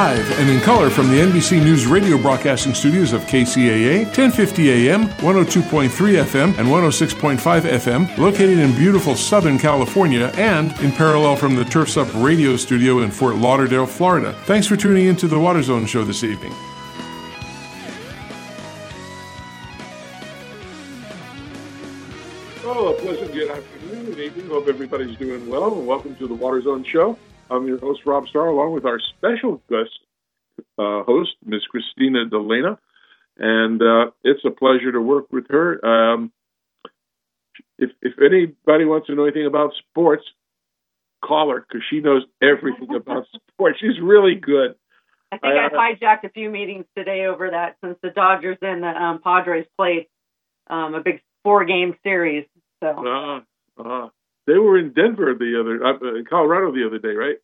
Live and in color from the NBC News radio broadcasting studios of KCAA, 1050 AM, 102.3 FM, and 106.5 FM, located in beautiful Southern California, and in parallel from the Turfs Up radio studio in Fort Lauderdale, Florida. Thanks for tuning into the Water Zone show this evening. Oh, a pleasant good afternoon and evening. Hope everybody's doing well, and welcome to the Water Zone show. I'm your host, Rob Starr, along with our special guest uh, host, Ms. Christina Delena. And uh, it's a pleasure to work with her. Um, if, if anybody wants to know anything about sports, call her because she knows everything about sports. She's really good. I think I, I hijacked a few meetings today over that since the Dodgers and the um, Padres played um, a big four game series. So. Uh, uh, they were in Denver the other, uh, in Colorado the other day, right?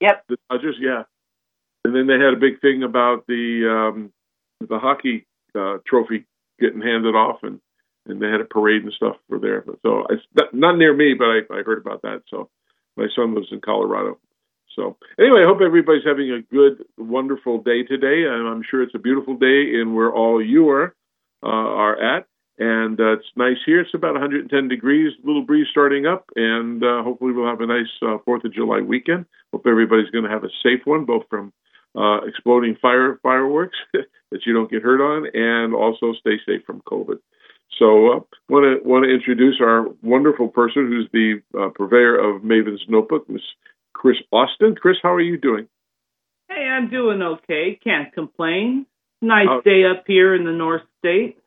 Yep. The Dodgers, yeah. And then they had a big thing about the um, the hockey uh, trophy getting handed off, and and they had a parade and stuff for there. So it's not, not near me, but I, I heard about that. So my son lives in Colorado. So anyway, I hope everybody's having a good, wonderful day today, and I'm sure it's a beautiful day in where all you are uh, are at and uh, it's nice here. It's about 110 degrees, little breeze starting up, and uh, hopefully we'll have a nice uh, Fourth of July weekend. Hope everybody's going to have a safe one, both from uh, exploding fire fireworks that you don't get hurt on, and also stay safe from COVID. So, want to want to introduce our wonderful person who's the uh, purveyor of Maven's Notebook, Miss Chris Austin. Chris, how are you doing? Hey, I'm doing okay. Can't complain. Nice uh, day up here in the North State.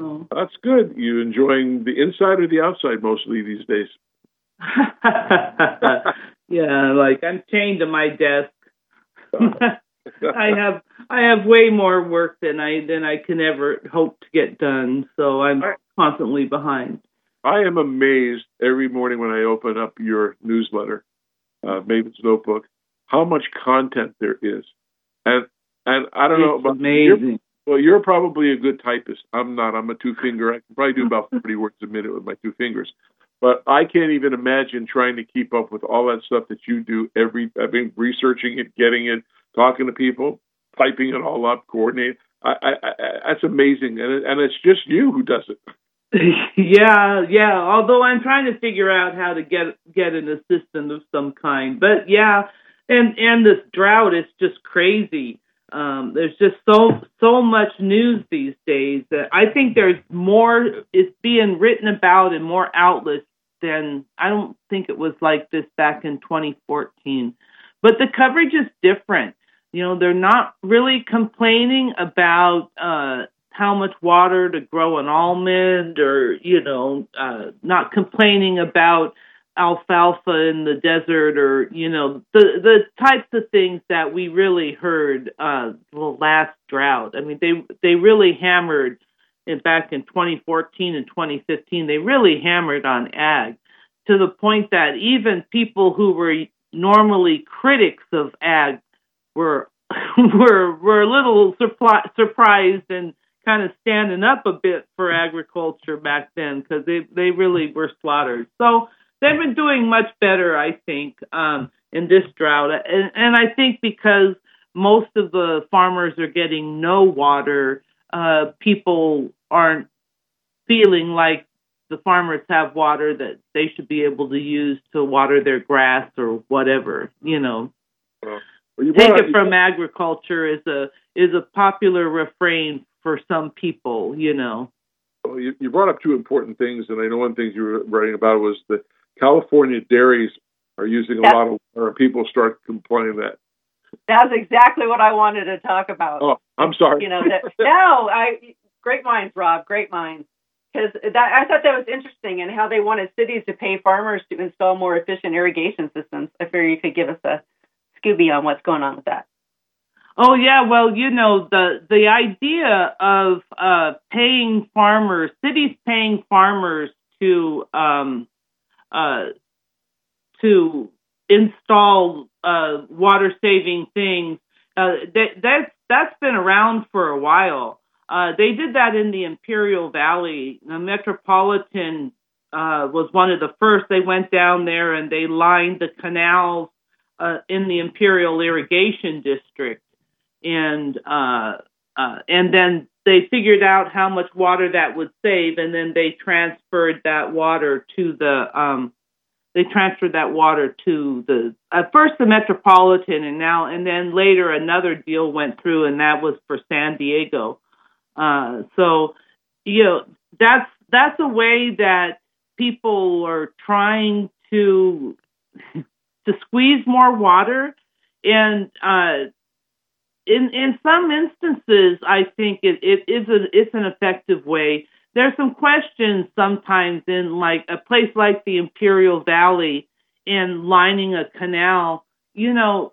Oh. That's good. You enjoying the inside or the outside mostly these days? yeah, like I'm chained to my desk. I have I have way more work than I than I can ever hope to get done, so I'm I, constantly behind. I am amazed every morning when I open up your newsletter, uh, Maven's Notebook, how much content there is, and and I don't it's know about amazing. Well, you're probably a good typist. I'm not. I'm a two finger. I can probably do about 40 words a minute with my two fingers. But I can't even imagine trying to keep up with all that stuff that you do every, I mean, researching it, getting it, talking to people, typing it all up, coordinating. I, I, I, that's amazing. And, and it's just you who does it. yeah, yeah. Although I'm trying to figure out how to get get an assistant of some kind. But yeah, and and this drought is just crazy. Um, there's just so so much news these days that I think there's more is being written about in more outlets than I don't think it was like this back in 2014. But the coverage is different. You know, they're not really complaining about uh, how much water to grow an almond, or you know, uh, not complaining about alfalfa in the desert or you know the the types of things that we really heard uh the last drought. I mean they they really hammered in back in 2014 and 2015 they really hammered on ag to the point that even people who were normally critics of ag were were were a little surpri- surprised and kind of standing up a bit for agriculture back then because they they really were slaughtered. So they've been doing much better, I think, um, in this drought, and, and I think because most of the farmers are getting no water, uh, people aren't feeling like the farmers have water that they should be able to use to water their grass or whatever, you know. Well, you Take it from agriculture is a is a popular refrain for some people, you know. Well, you, you brought up two important things, and I know one thing you were writing about was the California dairies are using a lot of water, and people start complaining that. That's exactly what I wanted to talk about. Oh, I'm sorry. You know, that, no, I great minds, Rob, great minds. Because I thought that was interesting, and how they wanted cities to pay farmers to install more efficient irrigation systems. I figure you could give us a Scooby on what's going on with that. Oh yeah, well, you know the the idea of uh, paying farmers, cities paying farmers to um, uh, to install uh, water saving things. Uh, that, that's that's been around for a while. Uh, they did that in the Imperial Valley. The Metropolitan uh, was one of the first. They went down there and they lined the canals uh, in the Imperial Irrigation District, and uh, uh, and then they figured out how much water that would save, and then they transferred that water to the um, they transferred that water to the at first the metropolitan, and now and then later another deal went through, and that was for San Diego. Uh, so you know that's that's a way that people are trying to to squeeze more water and uh, in in some instances, I think it, it is a it's an effective way. There's some questions sometimes in like a place like the Imperial Valley in lining a canal. You know,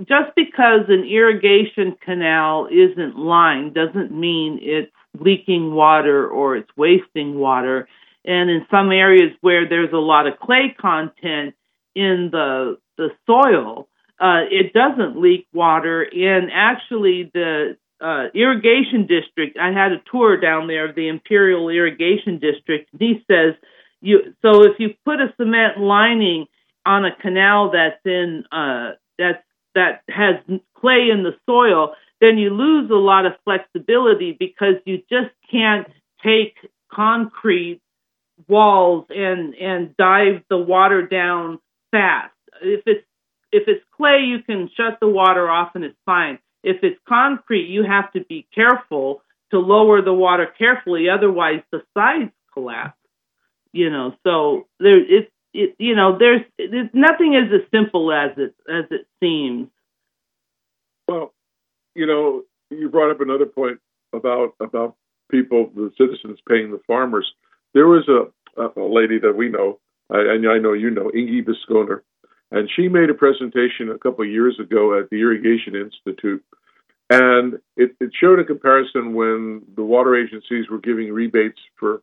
just because an irrigation canal isn't lined doesn't mean it's leaking water or it's wasting water. And in some areas where there's a lot of clay content in the the soil, uh, it doesn't leak water. And actually, the uh, irrigation district, I had a tour down there of the Imperial Irrigation District. And he says, you so if you put a cement lining on a canal that's in uh, that's that has clay in the soil, then you lose a lot of flexibility because you just can't take concrete walls and and dive the water down fast. If it's if it's clay, you can shut the water off and it's fine. If it's concrete, you have to be careful to lower the water carefully, otherwise the sides collapse. You know, so there it's it, you know there's it, nothing is as simple as it as it seems. Well, you know, you brought up another point about about people, the citizens paying the farmers. There was a, a lady that we know, and I know you know, Inge Bisconer, and she made a presentation a couple of years ago at the Irrigation Institute. And it, it showed a comparison when the water agencies were giving rebates for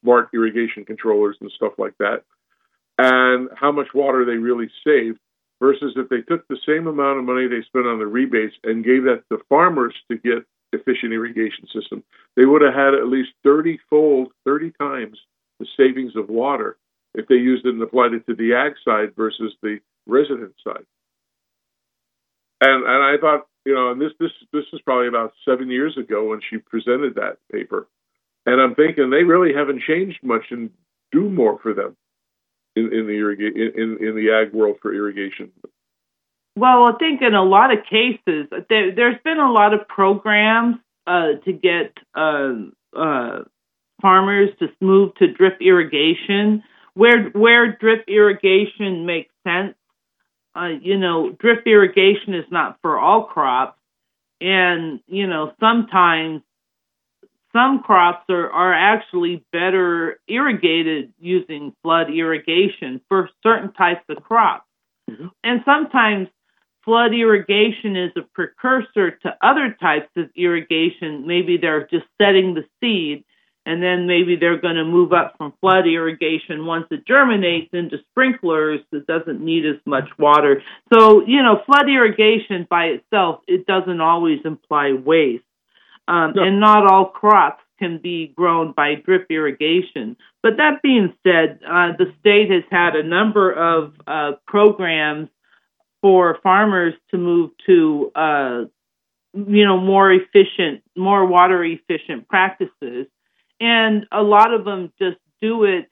smart irrigation controllers and stuff like that, and how much water they really saved versus if they took the same amount of money they spent on the rebates and gave that to farmers to get efficient irrigation system, they would have had at least 30 fold, 30 times the savings of water if they used it and applied it to the ag side versus the resident side. And and I thought, you know, and this this this is probably about seven years ago when she presented that paper, and I'm thinking they really haven't changed much and do more for them in, in the irriga- in in the ag world for irrigation. Well, I think in a lot of cases there, has been a lot of programs uh, to get uh, uh, farmers to move to drip irrigation where where drip irrigation makes sense. Uh, you know, drip irrigation is not for all crops, and you know sometimes some crops are, are actually better irrigated using flood irrigation for certain types of crops. Mm-hmm. And sometimes flood irrigation is a precursor to other types of irrigation. Maybe they're just setting the seed and then maybe they're going to move up from flood irrigation once it germinates into sprinklers that doesn't need as much water. So, you know, flood irrigation by itself, it doesn't always imply waste. Um, no. And not all crops can be grown by drip irrigation. But that being said, uh, the state has had a number of uh, programs for farmers to move to, uh, you know, more efficient, more water efficient practices and a lot of them just do it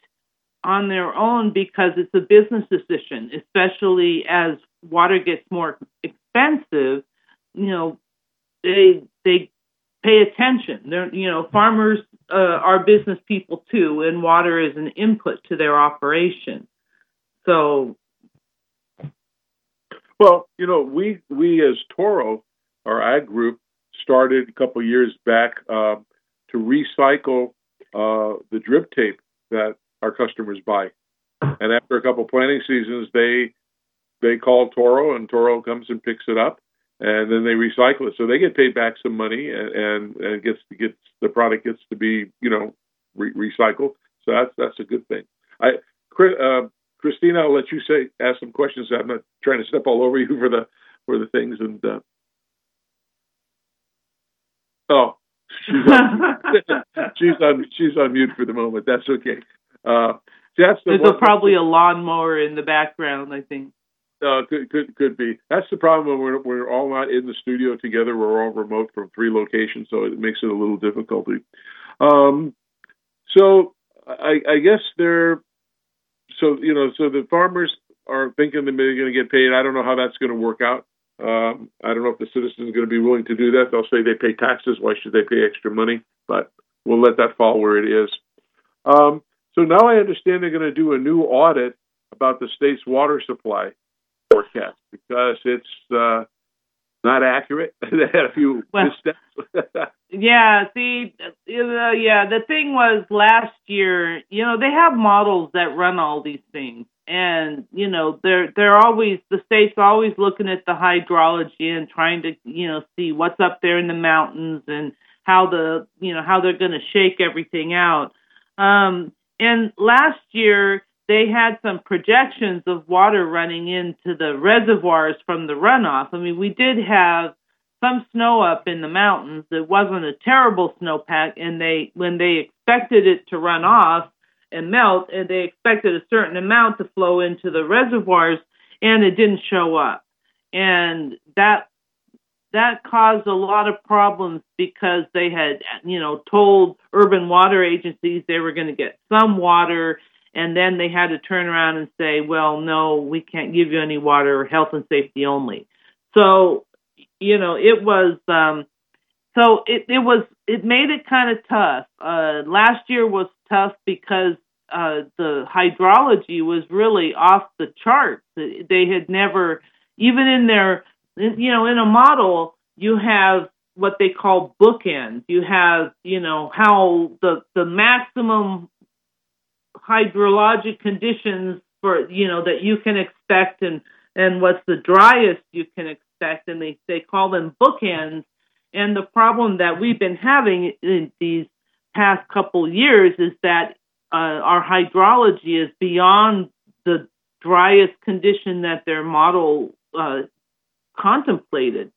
on their own because it's a business decision, especially as water gets more expensive. You know, they they pay attention. They're you know farmers uh, are business people too, and water is an input to their operation. So, well, you know, we we as Toro, our ag group, started a couple years back. Uh, to recycle uh, the drip tape that our customers buy. And after a couple planting seasons, they they call Toro, and Toro comes and picks it up, and then they recycle it. So they get paid back some money, and and, and gets gets the product gets to be you know re- recycled. So that's that's a good thing. I uh, Christina, I'll let you say ask some questions. I'm not trying to step all over you for the for the things and. Uh, oh, she's on, she's on mute for the moment. That's okay. Uh, that's the There's probably a lawnmower in the background. I think. uh, could could could be. That's the problem when we're we're all not in the studio together. We're all remote from three locations, so it makes it a little difficulty. Um, so I, I guess they're so you know so the farmers are thinking that they're going to get paid. I don't know how that's going to work out. Um, I don't know if the citizens are going to be willing to do that. They'll say they pay taxes. Why should they pay extra money? But we'll let that fall where it is. Um, so now I understand they're going to do a new audit about the state's water supply forecast because it's uh, not accurate. they had a few well, missteps. yeah, see, uh, yeah, the thing was last year, you know, they have models that run all these things. And you know they're they're always the state's always looking at the hydrology and trying to you know see what's up there in the mountains and how the you know how they're going to shake everything out. Um, and last year they had some projections of water running into the reservoirs from the runoff. I mean, we did have some snow up in the mountains. It wasn't a terrible snowpack, and they when they expected it to run off and melt, and they expected a certain amount to flow into the reservoirs, and it didn't show up, and that that caused a lot of problems because they had you know told urban water agencies they were going to get some water and then they had to turn around and say, well, no, we can't give you any water, health and safety only. So, you know, it was, um, so it, it was, it made it kind of tough. Uh, last year was tough because uh, the hydrology was really off the charts. They had never, even in their, you know, in a model, you have what they call bookends. You have, you know, how the the maximum hydrologic conditions for you know that you can expect and and what's the driest you can expect and they they call them bookends and the problem that we've been having in these past couple years is that uh, our hydrology is beyond the driest condition that their model uh, contemplated.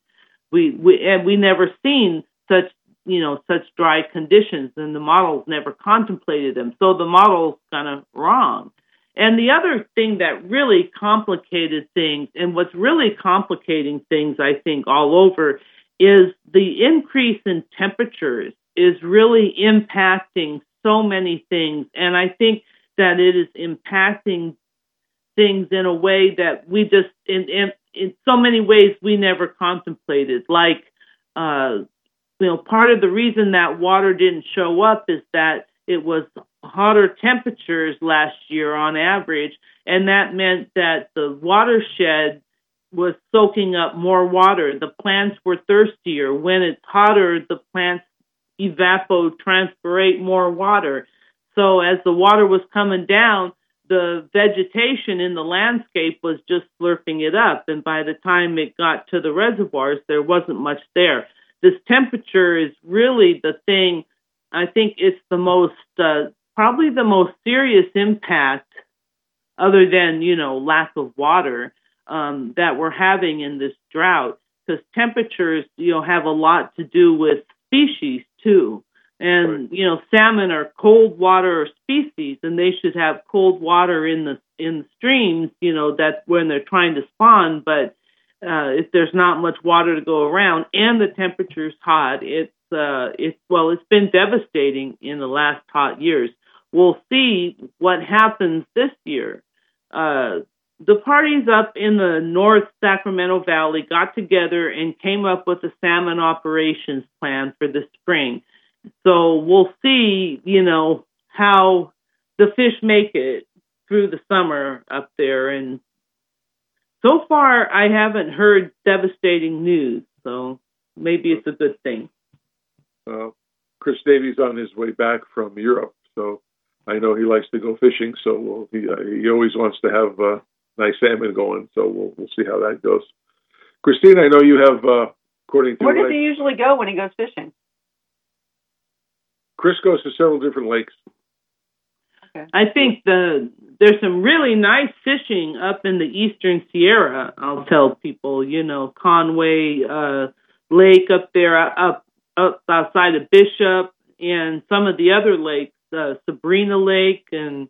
We, we and we never seen such you know, such dry conditions, and the models never contemplated them. So the model's kind of wrong. And the other thing that really complicated things, and what's really complicating things, I think, all over, is the increase in temperatures is really impacting so many things. And I think that it is impacting things in a way that we just, in, in, in so many ways, we never contemplated, like uh, you know, part of the reason that water didn't show up is that it was hotter temperatures last year on average, and that meant that the watershed was soaking up more water. The plants were thirstier. When it's hotter, the plants evapotranspirate more water. So as the water was coming down, the vegetation in the landscape was just slurping it up. And by the time it got to the reservoirs, there wasn't much there this temperature is really the thing. I think it's the most, uh, probably the most serious impact, other than you know lack of water, um, that we're having in this drought. Because temperatures, you know, have a lot to do with species too. And right. you know, salmon are cold water species, and they should have cold water in the in the streams. You know, that when they're trying to spawn, but uh, if there's not much water to go around and the temperature's hot, it's uh, it's well, it's been devastating in the last hot years. We'll see what happens this year. Uh, the parties up in the North Sacramento Valley got together and came up with a salmon operations plan for the spring. So we'll see, you know, how the fish make it through the summer up there and so far, I haven't heard devastating news, so maybe it's a good thing. Uh, Chris Davies on his way back from Europe, so I know he likes to go fishing. So we'll, he uh, he always wants to have uh, nice salmon going. So we'll we'll see how that goes. Christine, I know you have uh, according to where does he usually go when he goes fishing? Chris goes to several different lakes. Okay. I think the there's some really nice fishing up in the eastern Sierra. I'll tell people, you know, Conway uh, Lake up there, up up outside of Bishop, and some of the other lakes, uh, Sabrina Lake, and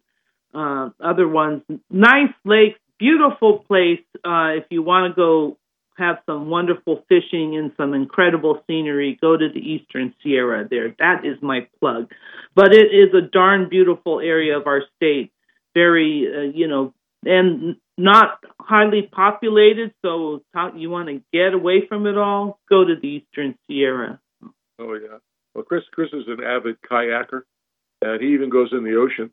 uh, other ones. Nice lakes, beautiful place uh, if you want to go have some wonderful fishing and some incredible scenery. Go to the Eastern Sierra. There, that is my plug. But it is a darn beautiful area of our state. Very, uh, you know, and not highly populated. So you want to get away from it all, go to the Eastern Sierra. Oh yeah. Well, Chris Chris is an avid kayaker, and he even goes in the ocean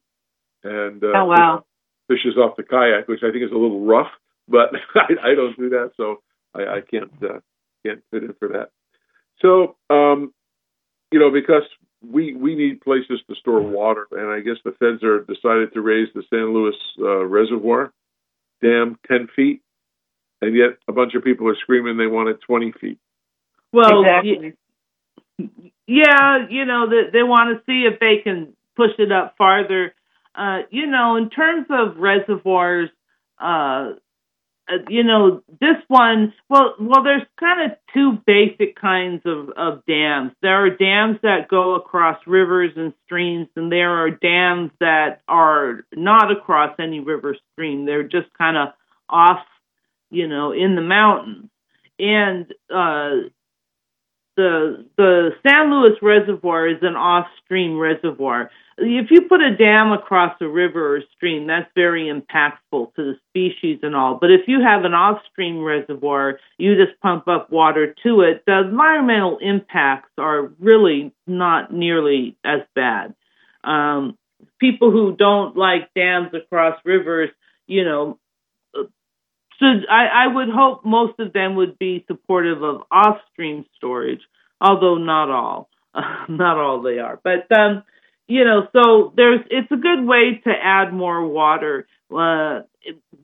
and uh, oh wow fishes off the kayak, which I think is a little rough, but I, I don't do that, so I, I can't uh, can't fit in for that. So um, you know, because we we need places to store water, and I guess the feds are decided to raise the San Luis uh, Reservoir dam ten feet, and yet a bunch of people are screaming they want it twenty feet. Well, exactly. yeah, you know they, they want to see if they can push it up farther. Uh, you know, in terms of reservoirs, uh, uh, you know, this one, well, well, there's kind of two basic kinds of, of dams. There are dams that go across rivers and streams, and there are dams that are not across any river stream. They're just kind of off, you know, in the mountains. And uh, the the San Luis Reservoir is an off-stream reservoir. If you put a dam across a river or stream, that's very impactful to the species and all. But if you have an off-stream reservoir, you just pump up water to it. The environmental impacts are really not nearly as bad. Um, people who don't like dams across rivers, you know, so I, I would hope most of them would be supportive of off-stream storage, although not all, uh, not all they are. But um, you know, so there's it's a good way to add more water. Uh,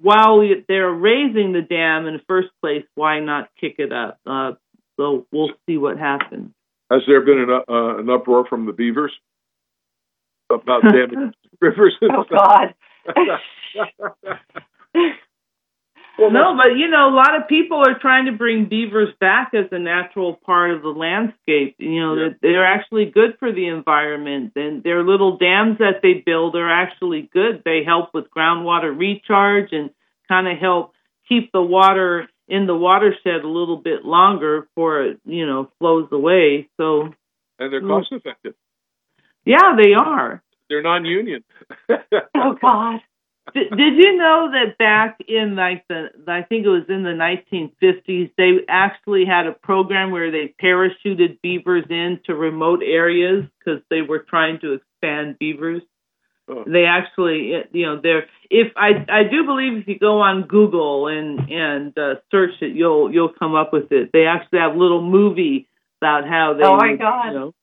while they're raising the dam in the first place, why not kick it up? Uh, so we'll see what happens. Has there been an, uh, an uproar from the beavers about damming rivers? oh God. Well, no, but you know, a lot of people are trying to bring beavers back as a natural part of the landscape. You know, yeah. they're actually good for the environment, and their little dams that they build are actually good. They help with groundwater recharge and kind of help keep the water in the watershed a little bit longer before it, you know, flows away. So, and they're mm. cost effective. Yeah, they are. They're non-union. oh God did, did you know that back in like the I think it was in the 1950s they actually had a program where they parachuted beavers into remote areas because they were trying to expand beavers. Oh. They actually, you know, they're if I I do believe if you go on Google and and uh, search it, you'll you'll come up with it. They actually have a little movie about how they. Oh my god! You know,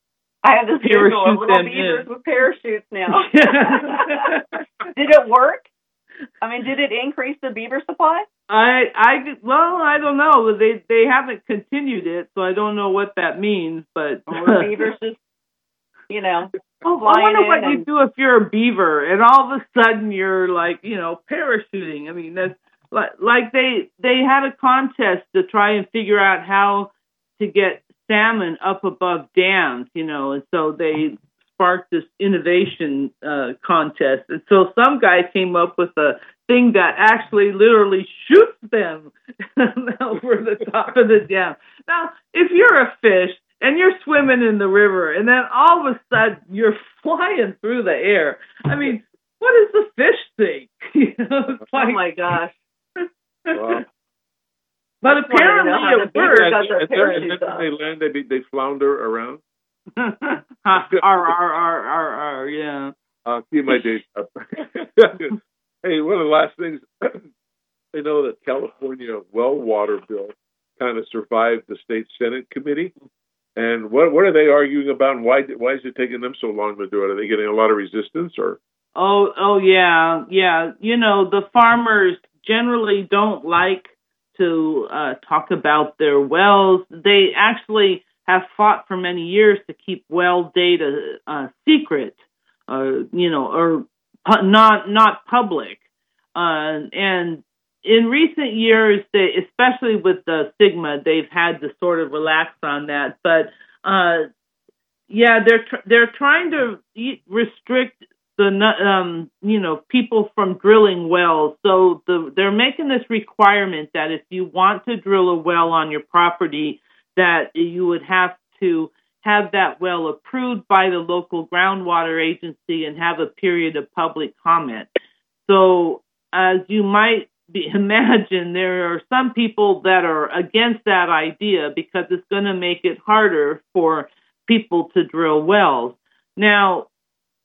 I have this parachute little beavers in. with parachutes now. did it work? I mean, did it increase the beaver supply? I I well, I don't know. They they haven't continued it, so I don't know what that means. But beavers just, you know. I wonder what and... you do if you're a beaver and all of a sudden you're like, you know, parachuting. I mean, that's like like they they had a contest to try and figure out how to get salmon up above dams, you know, and so they sparked this innovation uh, contest. And so some guy came up with a thing that actually literally shoots them over the top of the dam. Now, if you're a fish and you're swimming in the river and then all of a sudden you're flying through the air, I mean, what does the fish think? you know, like, oh my gosh. But apparently, a bird. And, and, and, they land, they, they flounder around. R R R R R. Yeah. Uh, keep my days up. hey, one of the last things I know that California well water bill kind of survived the state senate committee. And what what are they arguing about, and why why is it taking them so long to do it? Are they getting a lot of resistance, or? Oh, oh yeah, yeah. You know, the farmers generally don't like to uh, talk about their wells. They actually have fought for many years to keep well data uh, secret, uh, you know, or not not public. Uh, and in recent years, they, especially with the SGMA, they've had to sort of relax on that. But uh, yeah, they're tr- they're trying to restrict the um, you know people from drilling wells. So the, they're making this requirement that if you want to drill a well on your property, that you would have to have that well approved by the local groundwater agency and have a period of public comment. So as you might be, imagine, there are some people that are against that idea because it's going to make it harder for people to drill wells. Now,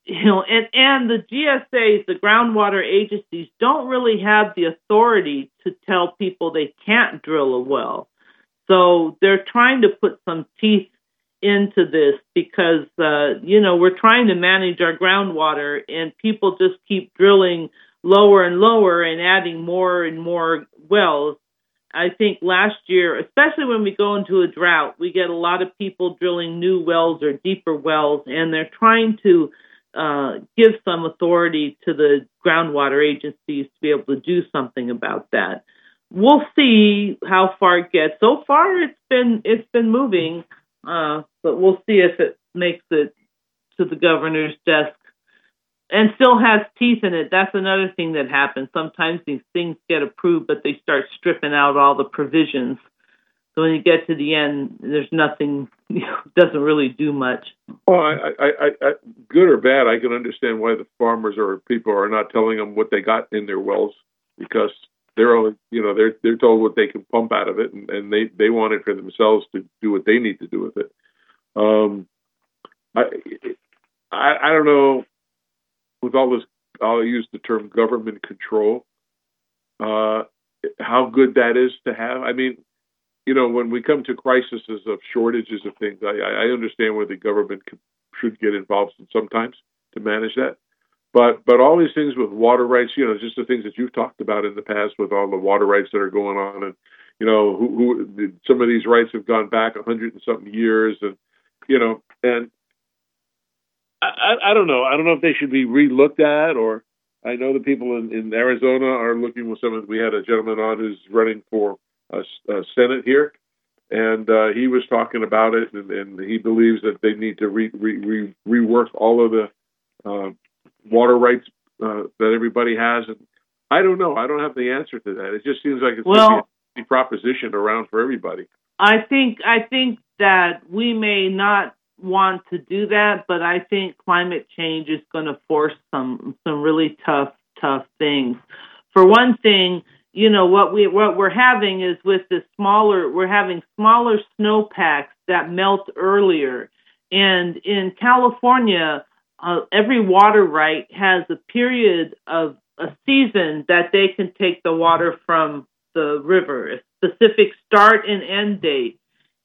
you know, and, and the GSAs, the groundwater agencies, don't really have the authority to tell people they can't drill a well. So they're trying to put some teeth into this because, uh, you know, we're trying to manage our groundwater and people just keep drilling lower and lower and adding more and more wells. I think last year, especially when we go into a drought, we get a lot of people drilling new wells or deeper wells, and they're trying to uh, give some authority to the groundwater agencies to be able to do something about that. We'll see how far it gets. So far, it's been it's been moving, uh, but we'll see if it makes it to the governor's desk and still has teeth in it. That's another thing that happens. Sometimes these things get approved, but they start stripping out all the provisions. So when you get to the end, there's nothing, you know, doesn't really do much. Well, I, I, I, good or bad, I can understand why the farmers or people are not telling them what they got in their wells because they're only, you know, they're they're told what they can pump out of it, and, and they they want it for themselves to do what they need to do with it. Um, I, I, I don't know. With all this, I'll use the term government control. Uh, how good that is to have. I mean, you know, when we come to crises of shortages of things, I, I understand where the government should get involved sometimes to manage that. But but all these things with water rights, you know, just the things that you've talked about in the past with all the water rights that are going on, and you know, who, who some of these rights have gone back a hundred and something years, and you know, and I, I don't know. I don't know if they should be relooked at, or I know the people in, in Arizona are looking with some. We had a gentleman on who's running for a, a Senate here, and uh, he was talking about it, and, and he believes that they need to re, re, re, rework all of the uh, water rights uh, that everybody has. And I don't know. I don't have the answer to that. It just seems like it's well, a proposition around for everybody. I think I think that we may not want to do that, but I think climate change is going to force some some really tough tough things. For one thing, you know what we what we're having is with the smaller we're having smaller snowpacks that melt earlier. And in california uh, every water right has a period of a season that they can take the water from the river a specific start and end date.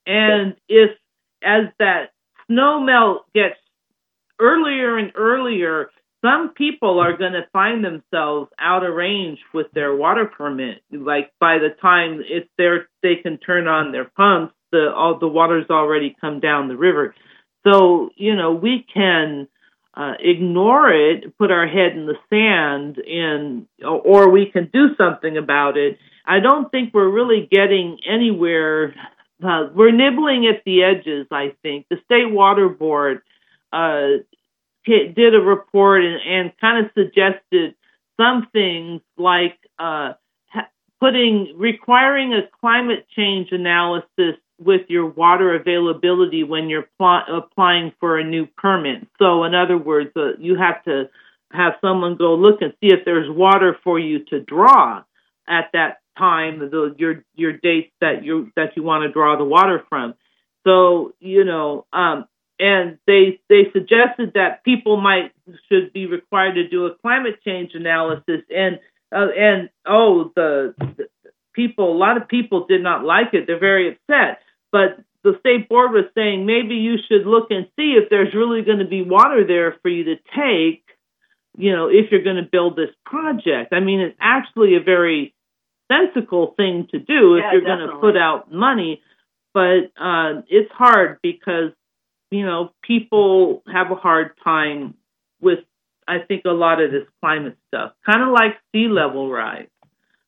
And if as that snow melt gets earlier and earlier some people are going to find themselves out of range with their water permit. Like by the time it's there, they can turn on their pumps. The all the water's already come down the river. So you know we can uh, ignore it, put our head in the sand, and or we can do something about it. I don't think we're really getting anywhere. Uh, we're nibbling at the edges. I think the state water board uh, did a report and, and kind of suggested some things like uh, putting requiring a climate change analysis with your water availability when you're pl- applying for a new permit. So, in other words, uh, you have to have someone go look and see if there's water for you to draw at that time, the, your your dates that you that you want to draw the water from. So, you know, um, and they they suggested that people might should be required to do a climate change analysis. And uh, and oh the, the people a lot of people did not like it. They're very upset. But the state board was saying maybe you should look and see if there's really going to be water there for you to take you know if you're going to build this project. I mean it's actually a very sensible thing to do if yeah, you're going to put out money. But uh, it's hard because you know, people have a hard time with, I think, a lot of this climate stuff, kind of like sea level rise.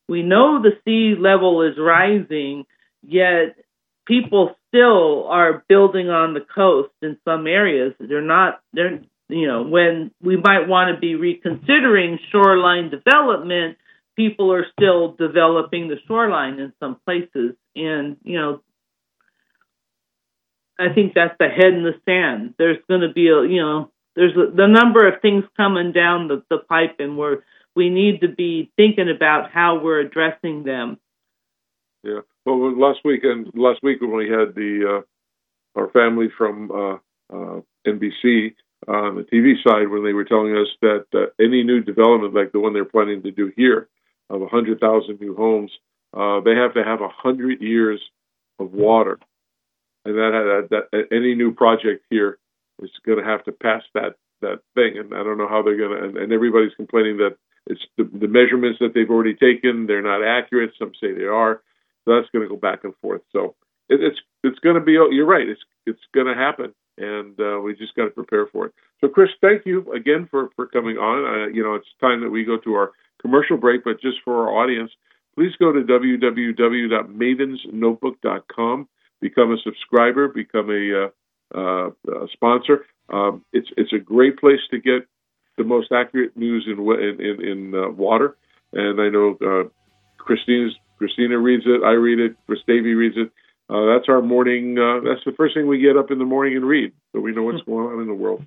We know the sea level is rising, yet people still are building on the coast in some areas. They're not, they're, you know, when we might want to be reconsidering shoreline development, people are still developing the shoreline in some places. And, you know, I think that's the head in the sand. There's going to be a, you know, there's a, the number of things coming down the, the pipe, and we're we need to be thinking about how we're addressing them. Yeah. Well, last weekend, last week when we had the uh, our family from uh, uh, NBC on the TV side, when they were telling us that uh, any new development like the one they're planning to do here of 100,000 new homes, uh, they have to have 100 years of water. And that, that, that any new project here is going to have to pass that that thing. And I don't know how they're going to. And, and everybody's complaining that it's the, the measurements that they've already taken. They're not accurate. Some say they are. So that's going to go back and forth. So it, it's it's going to be. You're right. It's it's going to happen, and uh, we just got to prepare for it. So, Chris, thank you again for for coming on. You know, it's time that we go to our commercial break, but just for our audience, please go to www.mavensnotebook.com, become a subscriber, become a, uh, uh, a sponsor. Um, it's it's a great place to get the most accurate news in in, in uh, water, and I know uh, Christina's Christina reads it, I read it, Chris Davy reads it. Uh, that's our morning. Uh, that's the first thing we get up in the morning and read, so we know what's going on in the world.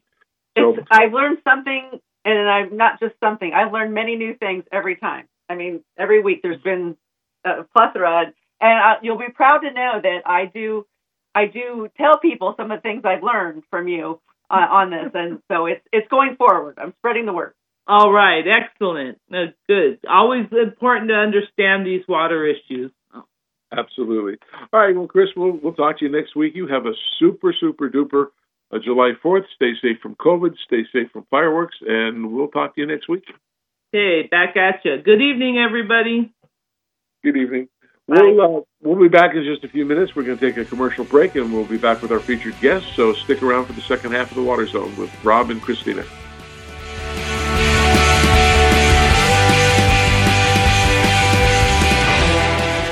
So, I've learned something and I'm not just something. I've learned many new things every time. I mean, every week there's been a plethora, and uh, you'll be proud to know that I do. I do tell people some of the things I've learned from you uh, on this, and so it's it's going forward. I'm spreading the word. All right, excellent, uh, good. Always important to understand these water issues. Absolutely. All right, well, Chris, we'll we'll talk to you next week. You have a super super duper uh, July 4th. Stay safe from COVID, stay safe from fireworks, and we'll talk to you next week. Hey, back at you. Good evening, everybody. Good evening. We'll, uh, we'll be back in just a few minutes. We're going to take a commercial break, and we'll be back with our featured guests. So stick around for the second half of the Water Zone with Rob and Christina.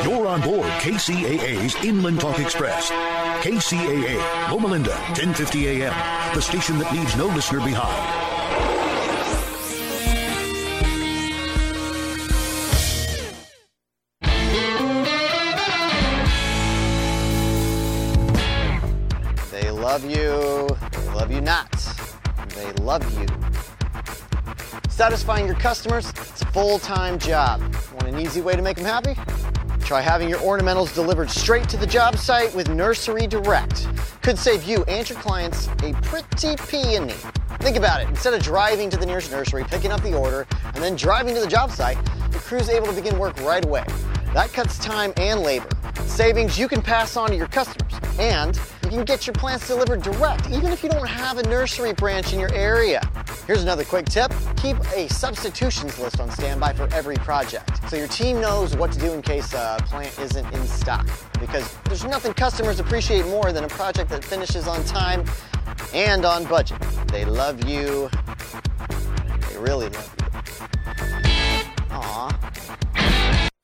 You're on board KCAA's Inland Talk Express. KCAA, Loma Linda, 1050 AM, the station that leaves no listener behind. Love you, love you not. They love you. Satisfying your customers, it's a full-time job. Want an easy way to make them happy? Try having your ornamentals delivered straight to the job site with Nursery Direct. Could save you and your clients a pretty peony. Think about it. Instead of driving to the nearest nursery, picking up the order, and then driving to the job site, the crew's able to begin work right away. That cuts time and labor. Savings you can pass on to your customers. And you can get your plants delivered direct, even if you don't have a nursery branch in your area. Here's another quick tip. Keep a substitutions list on standby for every project. So your team knows what to do in case a plant isn't in stock. Because there's nothing customers appreciate more than a project that finishes on time and on budget. They love you. They really love you. Aww.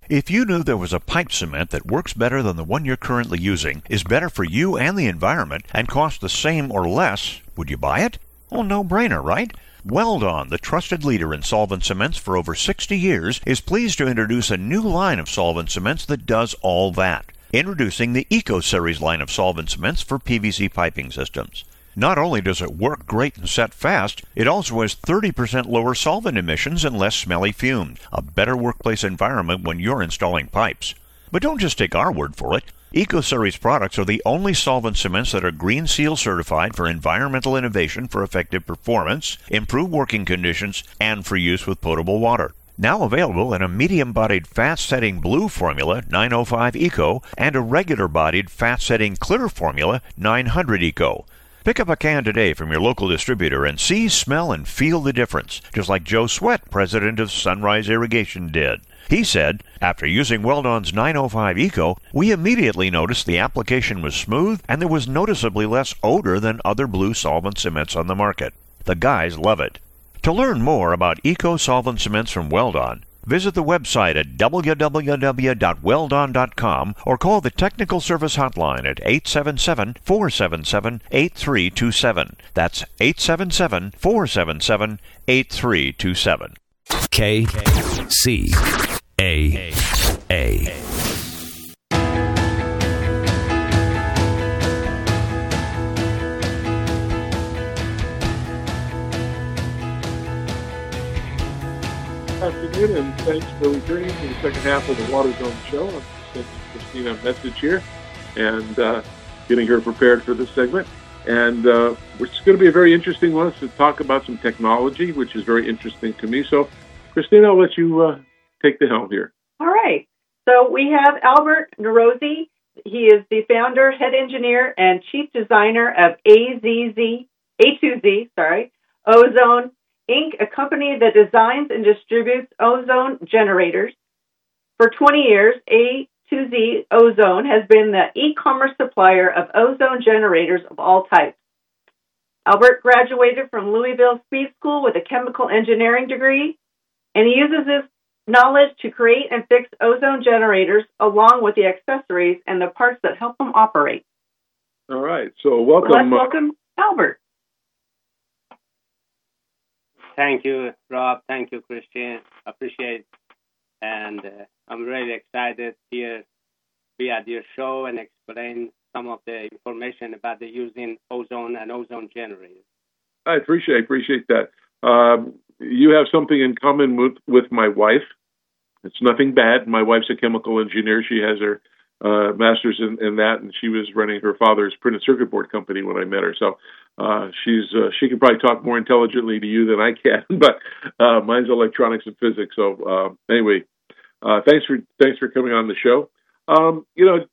If you knew there was a pipe cement that works better than the one you're currently using, is better for you and the environment, and costs the same or less, would you buy it? Well, no brainer, right? Weld-On, the trusted leader in solvent cements for over 60 years, is pleased to introduce a new line of solvent cements that does all that. Introducing the Eco Series line of solvent cements for PVC piping systems. Not only does it work great and set fast, it also has 30% lower solvent emissions and less smelly fumes, a better workplace environment when you're installing pipes. But don't just take our word for it. EcoSeries products are the only solvent cements that are Green Seal certified for environmental innovation for effective performance, improved working conditions, and for use with potable water. Now available in a medium bodied fat setting blue formula 905 Eco and a regular bodied fat setting clear formula 900 Eco. Pick up a can today from your local distributor and see, smell, and feel the difference, just like Joe Sweat, president of Sunrise Irrigation, did. He said, after using Weld-On's 905 Eco, we immediately noticed the application was smooth and there was noticeably less odor than other blue solvent cements on the market. The guys love it. To learn more about Eco Solvent Cements from Weldon, Visit the website at www.weldon.com or call the technical service hotline at 877 477 8327. That's 877 477 8327. K C A A. afternoon, and thanks for returning to the second half of the Water Zone show. I'm sending Christina a message here and uh, getting her prepared for this segment. And uh, it's going to be a very interesting one to talk about some technology, which is very interesting to me. So, Christina, I'll let you uh, take the helm here. All right. So we have Albert Noroozi. He is the founder, head engineer, and chief designer of AZZ, A2Z, sorry, Ozone Inc., a company that designs and distributes ozone generators. For 20 years, A2Z Ozone has been the e-commerce supplier of ozone generators of all types. Albert graduated from Louisville Speed School with a chemical engineering degree, and he uses his knowledge to create and fix ozone generators along with the accessories and the parts that help them operate. All right. So welcome. Let's welcome Albert. Thank you, Rob. Thank you, Christian. Appreciate, it. and uh, I'm really excited here be at your show and explain some of the information about the using ozone and ozone generators. I appreciate appreciate that. Um, you have something in common with with my wife. It's nothing bad. My wife's a chemical engineer. She has her uh, master's in, in that, and she was running her father's printed circuit board company when I met her. So uh, she's uh, she can probably talk more intelligently to you than I can, but uh, mine's electronics and physics. So uh, anyway, uh, thanks for thanks for coming on the show. Um, you know,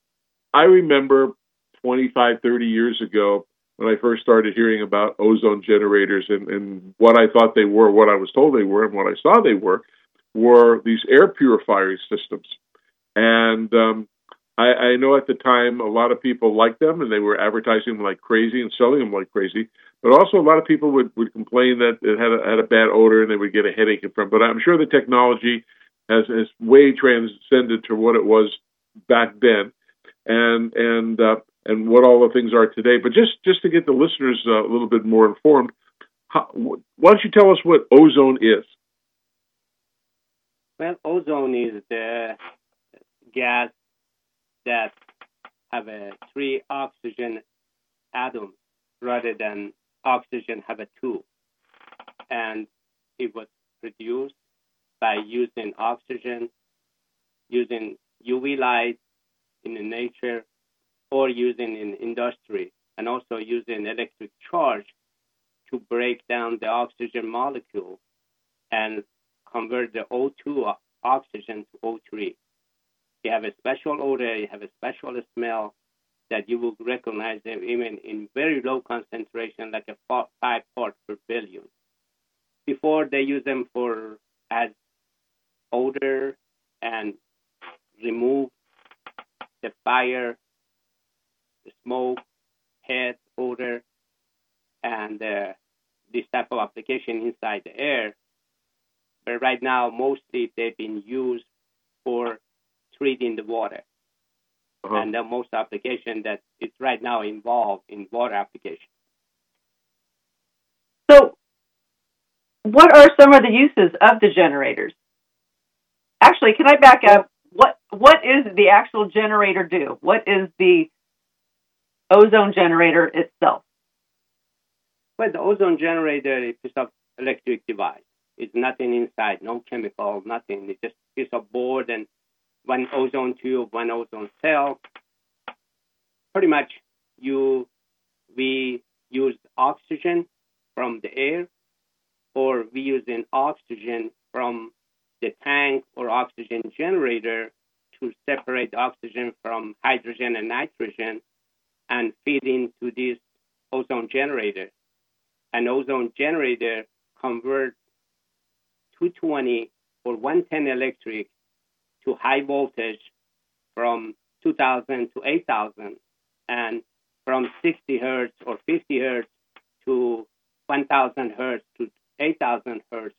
I remember 25, 30 years ago when I first started hearing about ozone generators and, and what I thought they were, what I was told they were, and what I saw they were, were these air purifying systems. And um, I, I know at the time a lot of people liked them and they were advertising them like crazy and selling them like crazy. But also a lot of people would, would complain that it had a, had a bad odor and they would get a headache from. But I'm sure the technology has, has way transcended to what it was back then, and and uh, and what all the things are today. But just just to get the listeners uh, a little bit more informed, how, why don't you tell us what ozone is? Well, ozone is the gas that have a three oxygen atoms rather than oxygen have a two. And it was produced by using oxygen, using UV light in the nature, or using in industry, and also using electric charge to break down the oxygen molecule and convert the O2 oxygen to O3. You have a special odor, you have a special smell that you will recognize them even in very low concentration, like a five part per billion. Before they use them for as odor and remove the fire, the smoke, head odor, and uh, this type of application inside the air. But right now, mostly they've been used for treating the water. Uh-huh. And the most application that is right now involved in water application. So, what are some of the uses of the generators? Actually, can I back up? What what is the actual generator do? What is the ozone generator itself? Well, the ozone generator is a piece of electric device. It's nothing inside, no chemical, nothing. It's just a piece of board and one ozone tube, one ozone cell. Pretty much, you we use oxygen from the air, or we use an oxygen from the tank or oxygen generator to separate oxygen from hydrogen and nitrogen and feed into this ozone generator. An ozone generator converts 220 or 110 electric to high voltage from 2000 to 8000 and from 60 hertz or 50 hertz to 1000 hertz to 8000 hertz.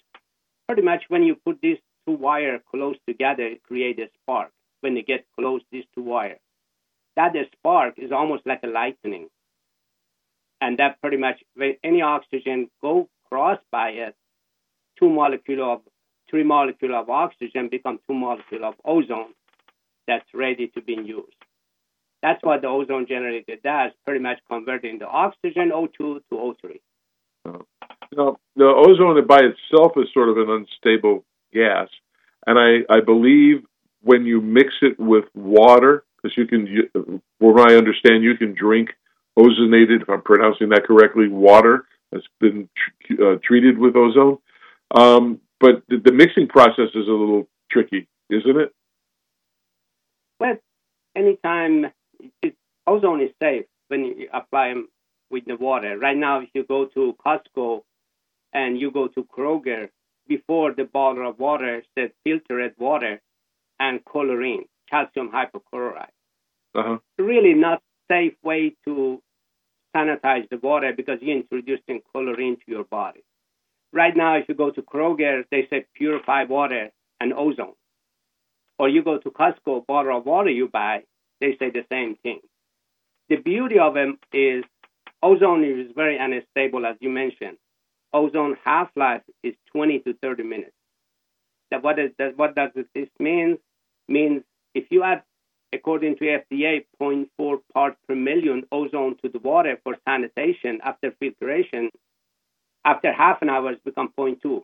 Pretty much when you put these two wires close together create a spark when they get close, these two wires. That spark is almost like a lightning. And that pretty much, when any oxygen go cross by it, two molecule of, three molecule of oxygen become two molecule of ozone that's ready to be used. That's what the ozone generator does, pretty much converting the oxygen O2 to O3. Now, the ozone by itself is sort of an unstable gas, and I, I believe when you mix it with water, because you can, from what I understand, you can drink ozonated, if I'm pronouncing that correctly, water that's been tr- uh, treated with ozone. Um, but the, the mixing process is a little tricky, isn't it? Well, anytime it, ozone is safe when you apply them with the water. Right now, if you go to Costco and you go to Kroger, before the bottle of water says filtered water and chlorine, calcium hypochlorite. Uh-huh. Really not safe way to sanitize the water because you're introducing chlorine to your body. Right now, if you go to Kroger, they say purified water and ozone. Or you go to Costco, bottle of water you buy, they say the same thing. The beauty of them is ozone is very unstable, as you mentioned. Ozone half life is 20 to 30 minutes. That what, is, that, what does this mean? Means if you add, according to FDA, 0.4 parts per million ozone to the water for sanitation after filtration, after half an hour, it's become 0.2.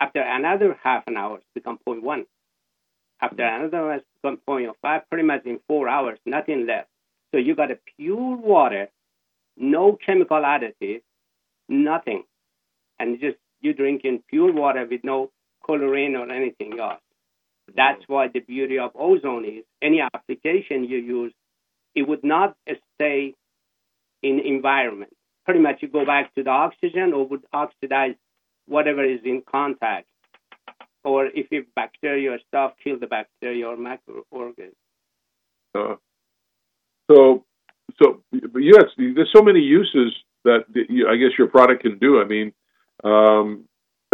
After another half an hour, it's become 0.1. After mm-hmm. another hour, it's become 0.05. Pretty much in four hours, nothing left. So you got a pure water, no chemical additives, nothing, and just you drinking pure water with no chlorine or anything else. Mm-hmm. That's why the beauty of ozone is any application you use, it would not stay in environment. Pretty much you go back to the oxygen or would oxidize whatever is in contact. Or if it's bacteria or stuff, kill the bacteria or microorganisms. Uh, so, so yes, there's so many uses that I guess your product can do. I mean, um,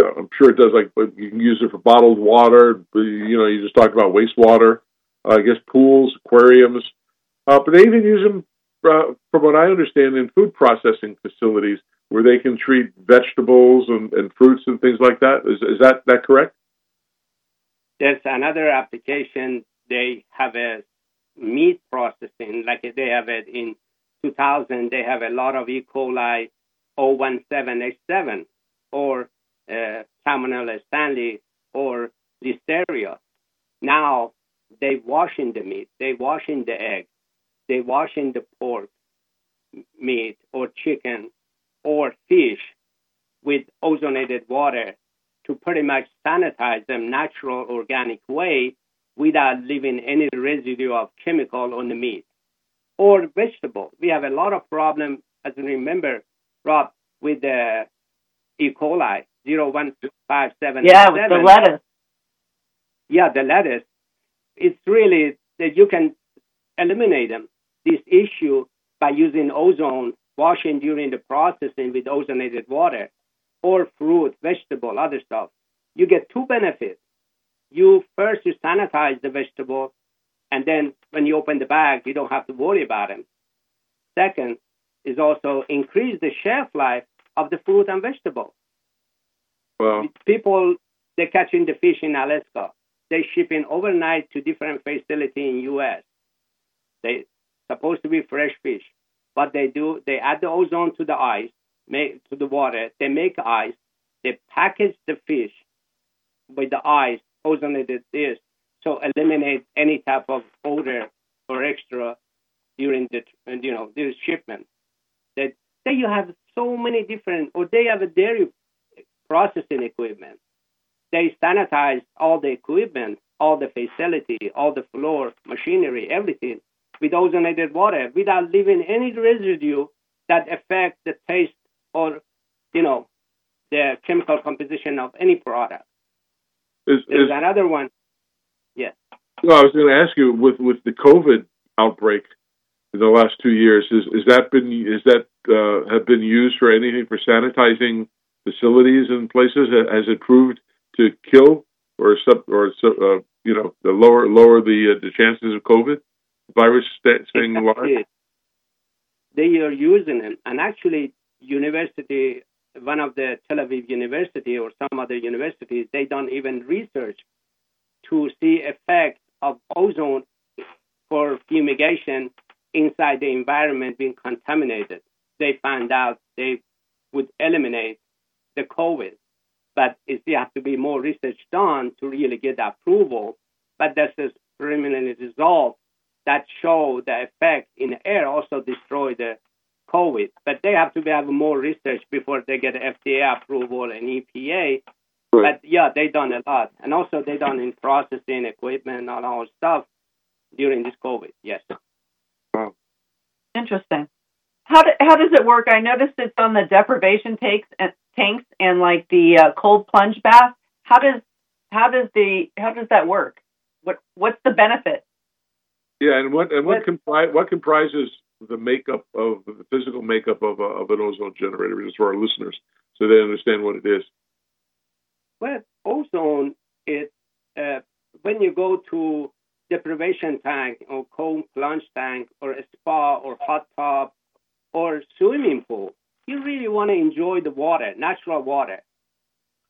I'm sure it does. Like you can use it for bottled water. You know, you just talked about wastewater. I guess pools, aquariums, uh, but they even use them, from what I understand, in food processing facilities where they can treat vegetables and, and fruits and things like that. Is is that that correct? There's another application. They have a meat processing, like they have it in 2000. They have a lot of E. coli 017H7 or uh, Salmonella stanley or Listeria. Now they washing the meat, they washing the egg, they wash in the pork meat or chicken or fish with ozonated water to pretty much sanitize them natural organic way without leaving any residue of chemical on the meat or vegetable. We have a lot of problem, as you remember, Rob, with the E. coli zero one five seven. Yeah, with the lettuce. Yeah, the lettuce. It's really that you can eliminate them this issue by using ozone washing during the processing with ozonated water or fruit, vegetable, other stuff. You get two benefits. You first you sanitize the vegetable, and then when you open the bag, you don't have to worry about them. Second is also increase the shelf life of the fruit and vegetable. Well, People they're catching the fish in Alaska. They're shipping overnight to different facility in U.S. They supposed to be fresh fish. but they do, they add the ozone to the ice, make to the water. They make ice. They package the fish with the ice, ozonated this, so eliminate any type of odor or extra during the you know the shipment. That then you have so many different, or they have a dairy processing equipment. They sanitize all the equipment, all the facility, all the floor, machinery, everything with ozonated water without leaving any residue that affect the taste or, you know, the chemical composition of any product. is, There's is, another one. Yes. no, I was going to ask you with with the COVID outbreak in the last two years. Is is that been is that uh, have been used for anything for sanitizing facilities and places? Has it proved to kill or sub, or uh, you know, the lower lower the uh, the chances of COVID virus st- staying large? They are using them, and actually, university, one of the Tel Aviv University or some other universities, they done even research to see effect of ozone for fumigation inside the environment being contaminated. They found out they would eliminate the COVID, but it still have to be more research done to really get approval. But that's a preliminary result that show the effect in the air also destroy the COVID. But they have to have more research before they get FDA approval and EPA. Right. But yeah, they done a lot, and also they done in processing equipment and all stuff during this COVID. Yes. Wow. Interesting. How do, how does it work? I noticed it's on the deprivation tanks and tanks and like the uh, cold plunge bath. How does how does the how does that work? What what's the benefit? Yeah, and what and what, compri- what comprises the makeup of the physical makeup of, a, of an ozone generator, just for our listeners, so they understand what it is. Well, ozone is uh, when you go to deprivation tank or cold plunge tank or a spa or hot tub or swimming pool. You really want to enjoy the water, natural water.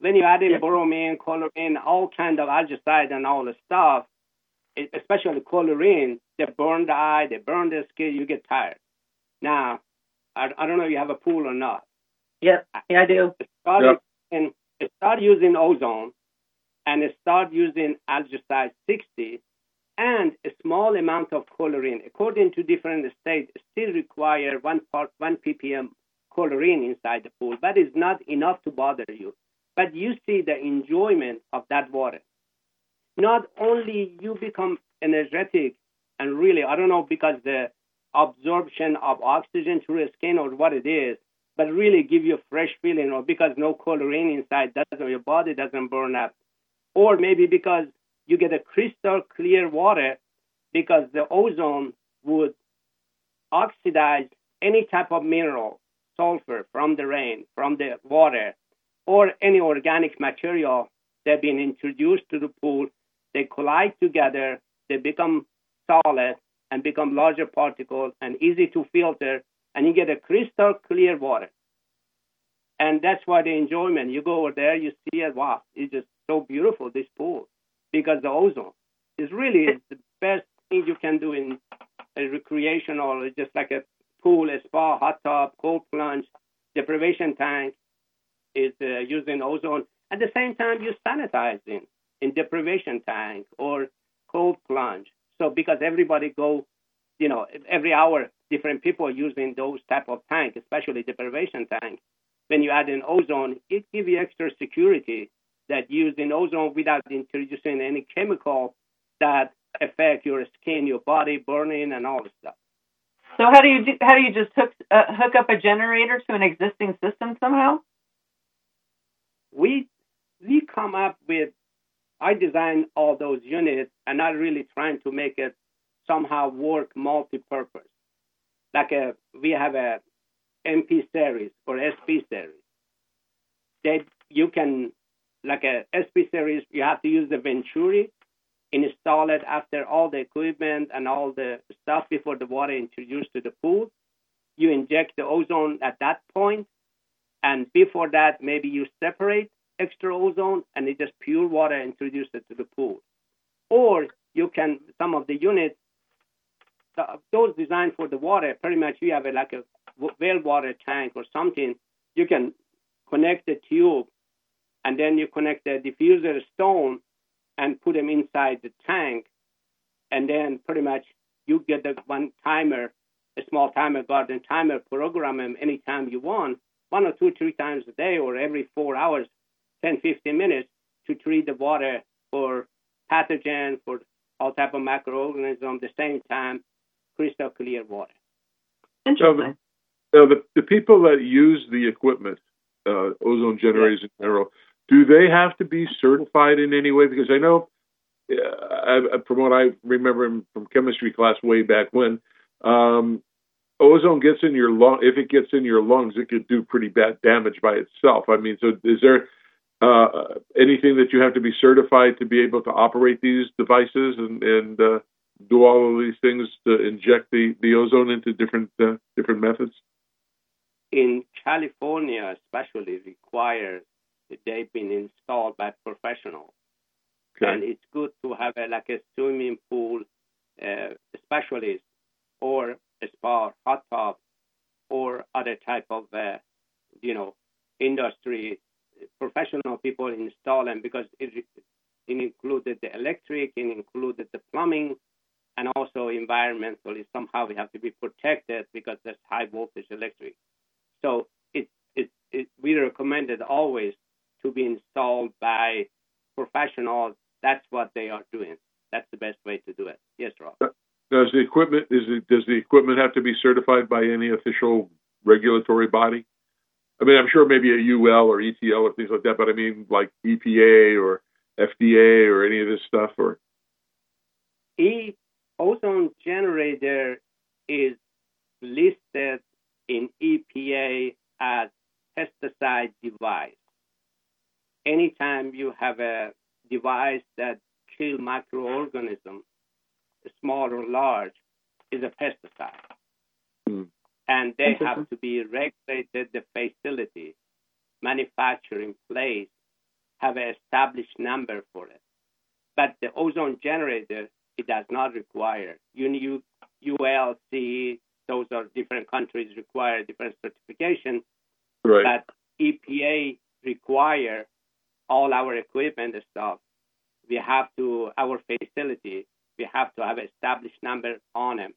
When you add in yeah. bromine, chlorine, all kind of algicide and all the stuff, especially chlorine, they burn the eye, they burn the skin, you get tired. Now, I, I don't know if you have a pool or not. Yeah, yeah I do. Start, yep. using, start using ozone and start using algicide 60 and a small amount of chlorine. According to different states, still require one part, one ppm chlorine inside the pool. That is not enough to bother you. But you see the enjoyment of that water not only you become energetic and really, I don't know because the absorption of oxygen through the skin or what it is, but really give you a fresh feeling or because no chlorine inside doesn't, your body doesn't burn up. Or maybe because you get a crystal clear water because the ozone would oxidize any type of mineral, sulfur from the rain, from the water, or any organic material that been introduced to the pool they collide together, they become solid and become larger particles and easy to filter, and you get a crystal clear water. And that's why the enjoyment. You go over there, you see it. Wow, it's just so beautiful this pool because the ozone is really the best thing you can do in a recreational, just like a pool, a spa, hot tub, cold plunge, deprivation tank is uh, using ozone. At the same time, you're sanitizing in deprivation tank or cold plunge. So because everybody go, you know, every hour different people are using those type of tank, especially deprivation tank. When you add in ozone, it gives you extra security that using ozone without introducing any chemical that affect your skin, your body, burning, and all this stuff. So how do you do, how do you just hook uh, hook up a generator to an existing system somehow? We we come up with I designed all those units and not really trying to make it somehow work multi-purpose. Like a, we have a MP series or SP series. That you can, like uh, a SP series, you have to use the Venturi, install it after all the equipment and all the stuff before the water introduced to the pool. You inject the ozone at that point, and before that, maybe you separate extra ozone and it's just pure water introduced it to the pool. Or you can, some of the units, those designed for the water, pretty much you have a, like a well water tank or something, you can connect the tube and then you connect the diffuser stone and put them inside the tank. And then pretty much you get the one timer, a small timer garden timer, program them anytime you want, one or two, three times a day or every four hours 10, 15 minutes to treat the water for pathogen, for all type of microorganisms, at the same time, crystal clear water. Interesting. So the, the people that use the equipment, uh, ozone generators in general, do they have to be certified in any way? Because I know, uh, from what I remember from chemistry class way back when, um, ozone gets in your lung. If it gets in your lungs, it could do pretty bad damage by itself. I mean, so is there uh, anything that you have to be certified to be able to operate these devices and, and uh, do all of these things to inject the, the ozone into different uh, different methods? In California, especially, requires that they've been installed by professionals, Okay. and it's good to have a, like a swimming pool uh, specialist or a spa, hot tub, or other type of uh, you know industry professional people install them because it, it included the electric, it included the plumbing, and also environmentally somehow we have to be protected because there's high voltage electric. So it, it, it we recommend it always to be installed by professionals. That's what they are doing. That's the best way to do it. Yes, Rob. Uh, does the equipment is it, does the equipment have to be certified by any official regulatory body? I mean, I'm sure maybe a UL or ETL or things like that, but I mean like EPA or FDA or any of this stuff or E ozone generator is listed in EPA as pesticide device. Anytime you have a device that kill microorganisms, small or large, is a pesticide. Hmm. And they have to be regulated, the facility, manufacturing place, have an established number for it. But the ozone generator, it does not require. UNU, ULC, those are different countries require different certification, right. but EPA require all our equipment and stuff. We have to, our facility, we have to have established number on them.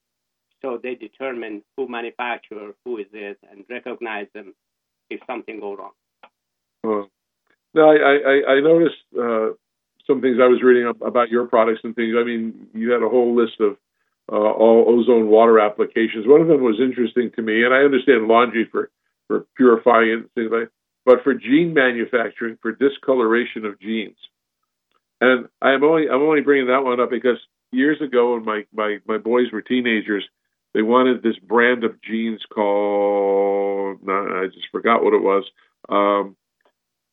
So they determine who manufacturer, who is it, and recognize them if something go wrong. Uh, no, I, I, I noticed uh, some things I was reading about your products and things. I mean, you had a whole list of uh, all ozone water applications. One of them was interesting to me, and I understand laundry for, for purifying and things like but for jean manufacturing, for discoloration of jeans. And I'm only I'm only bringing that one up because years ago, when my, my, my boys were teenagers, they wanted this brand of jeans called I just forgot what it was. Um,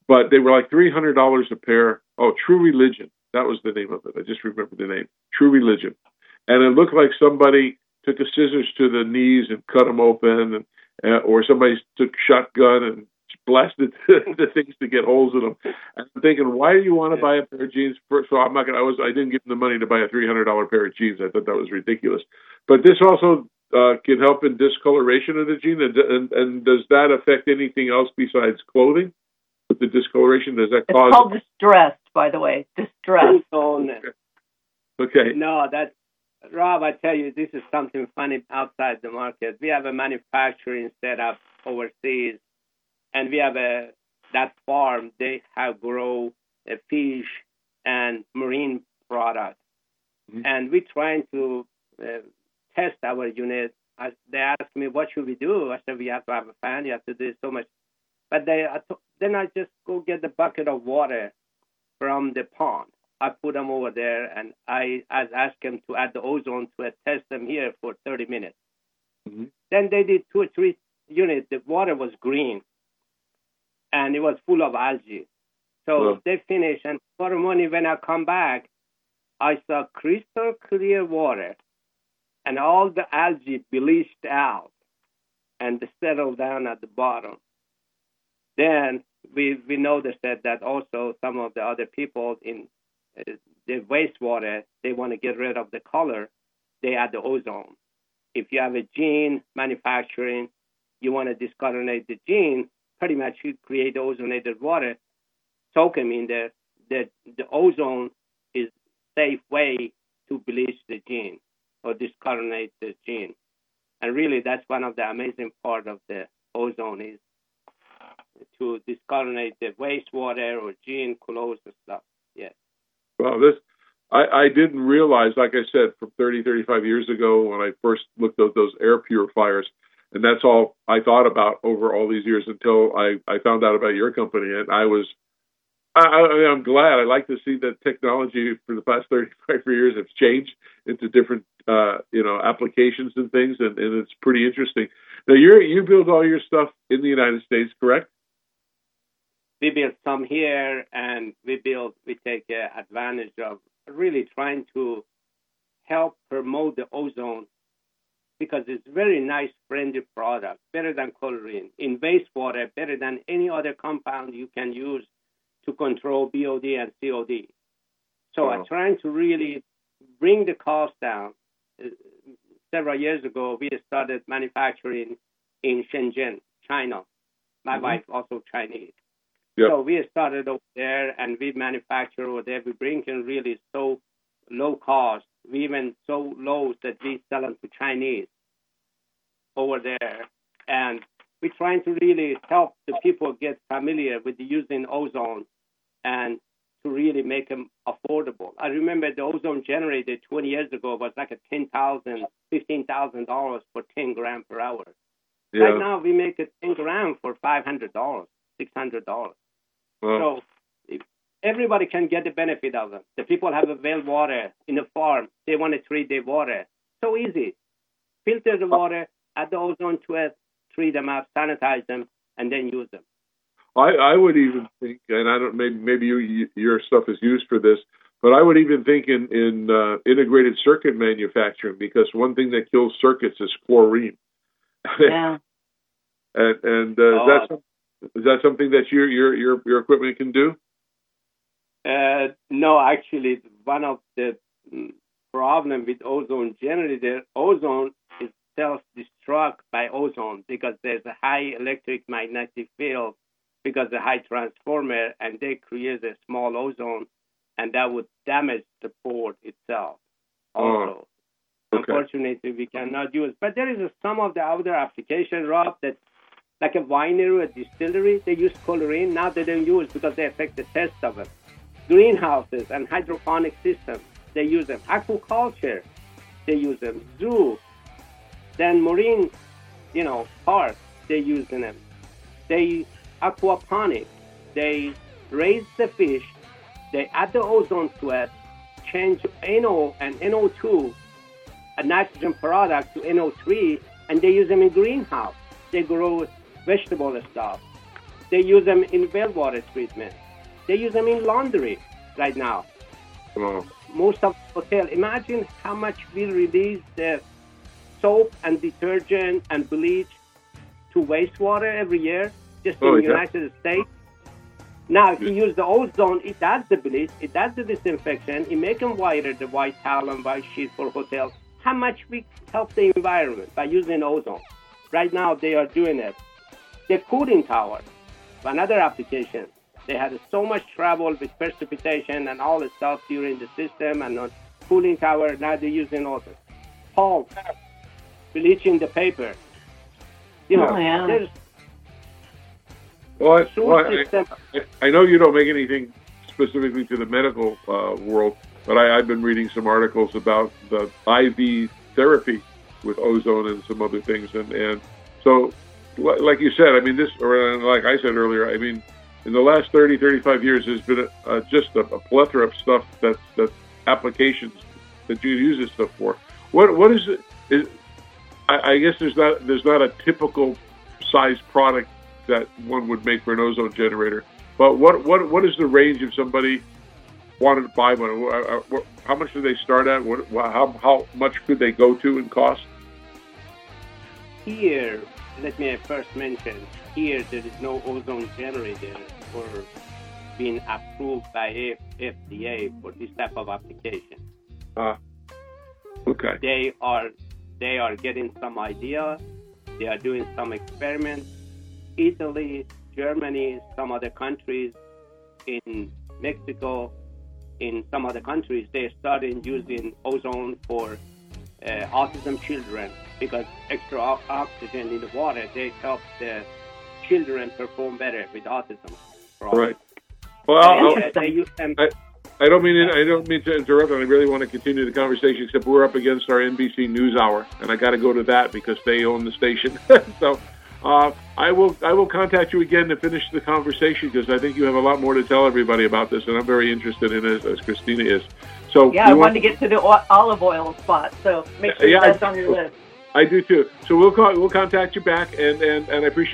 but they were like three hundred dollars a pair. Oh, True Religion. That was the name of it. I just remember the name. True Religion. And it looked like somebody took a scissors to the knees and cut them open, and uh, or somebody took shotgun and blasted the things to get holes in them. And I'm thinking, why do you want to buy a pair of jeans? For, so I'm not gonna. I was. I didn't give them the money to buy a three hundred dollar pair of jeans. I thought that was ridiculous. But this also uh, can help in discoloration of the jean. And, and, and does that affect anything else besides clothing? With the discoloration, does that It's cause? called distressed, by the way. Distressed. Ozone, okay. no, that's Rob. I tell you, this is something funny outside the market. We have a manufacturing setup overseas, and we have a that farm. They have grow a fish and marine product, Mhm. and we're trying to uh, test our unit. I, they asked me, "What should we do?" I said, "We have to have a fan. You have to do so much." But they I to- then I just go get the bucket of water from the pond. I put them over there, and I, I asked them to add the ozone to a test them here for 30 minutes. Mhm. Then they did two or three units. The water was green, and it was full of algae. So Wow. they finished, and tomorrow morning when I come back, I saw crystal clear water, and all the algae bleached out and settled down at the bottom. Then we we noticed that, that also some of the other people in uh, the wastewater they want to get rid of the color, they add the ozone. If you have a jean manufacturing, you want to discolorinate the jean, pretty much you create ozonated water, soak them in there. The the ozone is safe way to bleach the jean or discolorinate the jean. And really, that's one of the amazing part of the ozone is to discolorinate the wastewater or jean clothes and stuff. Yes. Well, this I, I didn't realize, like I said, from 30, 35 years ago when I first looked at those air purifiers, and that's all I thought about over all these years until I, I found out about your company, and I was I, I'm glad. I like to see that technology for the past 35 years has changed into different uh, you know applications and things, and, and it's pretty interesting. Now you you build all your stuff in the United States, correct? we build some here, and we build we take uh, advantage of really trying to help promote the ozone because it's very nice, friendly product, better than chlorine in wastewater, better than any other compound you can use to control BOD and COD. So Wow. I'm trying to really bring the cost down. Uh, Several years ago, we started manufacturing in Shenzhen, China. My Mhm. wife also Chinese. Yep. So we started over there and we manufacture over there. We bring in really so low cost. We even so low that we sell them to Chinese over there. And we're trying to really help the people get familiar with using ozone and to really make them affordable. I remember the ozone generator 20 years ago was like a $10,000, $15,000 for 10 gram per hour. Yeah. Right now, we make it 10 gram for $500, $600. Well, So everybody can get the benefit of them. The people have a well water in the farm. They want to treat their water. So easy. Filter the oh. water, add the ozone to it, treat them up, sanitize them, and then use them. I, I would even think, and I don't maybe maybe you, you, your stuff is used for this, but I would even think in in uh, integrated circuit manufacturing because one thing that kills circuits is chlorine. Yeah. and and uh, is that is that something that your your your your equipment can do? Uh, no, actually, one of the problem with ozone generator, ozone is self-destruct by ozone because there's a high electric magnetic field because the high transformer, and they create a small ozone, and that would damage the board itself. Oh, also, okay. unfortunately, we cannot use. But there is a, some of the other application, Rob, that like a winery, a distillery, they use chlorine. Now they don't use because they affect the taste of it greenhouses and hydroponic systems. They use them. Aquaculture, they use them. Zoo, then marine, you know, parks, they use them. They aquaponic, they raise the fish, they add the ozone to it, change NO and NO2, a nitrogen product to NO3, and they use them in greenhouse. They grow vegetable stuff. They use them in well water treatment. They use them in laundry right now. Most of hotel. Imagine how much we release the soap and detergent and bleach to wastewater every year just Oh, in the yeah. United States. Now, if you use the ozone, it does the bleach, it does the disinfection, it makes them whiter, the white towel and white sheet for hotels. How much we help the environment by using ozone? Right now, they are doing it. The cooling tower, another application. They had so much trouble with precipitation and all the stuff during the system and on cooling tower. Now they're using ozone. Pulp, bleaching the paper. You know, Oh, yeah. there's well, I, well I. I, I know you don't make anything specifically to the medical uh, world, but I, I've been reading some articles about the IV therapy with ozone and some other things, and and so like you said, I mean this, or like I said earlier, I mean in the last 30, 35 years, there's been a, uh, just a, a plethora of stuff that's that applications that you use this stuff for. What what is it? Is, I, I guess there's not there's not a typical size product that one would make for an ozone generator. But what what what is the range if somebody wanted to buy one? Uh, uh, How much do they start at? What how how much could they go to in cost? Here, let me first mention, here there is no ozone generator for being approved by FDA for this type of application. Uh, okay. They are they are getting some idea. They are doing some experiments. Italy, Germany, some other countries, in Mexico, in some other countries, they started using ozone for uh, autism children because extra oxygen in the water they help the children perform better with autism. Right. Well, And, uh, they use them. I don't mean I don't mean to interrupt, and I really want to continue the conversation. Except we're up against our NBC News Hour, and I got to go to that because they own the station. so uh, I will I will contact you again to finish the conversation because I think you have a lot more to tell everybody about this, and I'm very interested in it as Christina is. So Yeah, I want- wanted to get to the olive oil spot, so make sure Yeah, I- that's on your list. I do too. So we'll call, we'll contact you back, and and and I appreciate.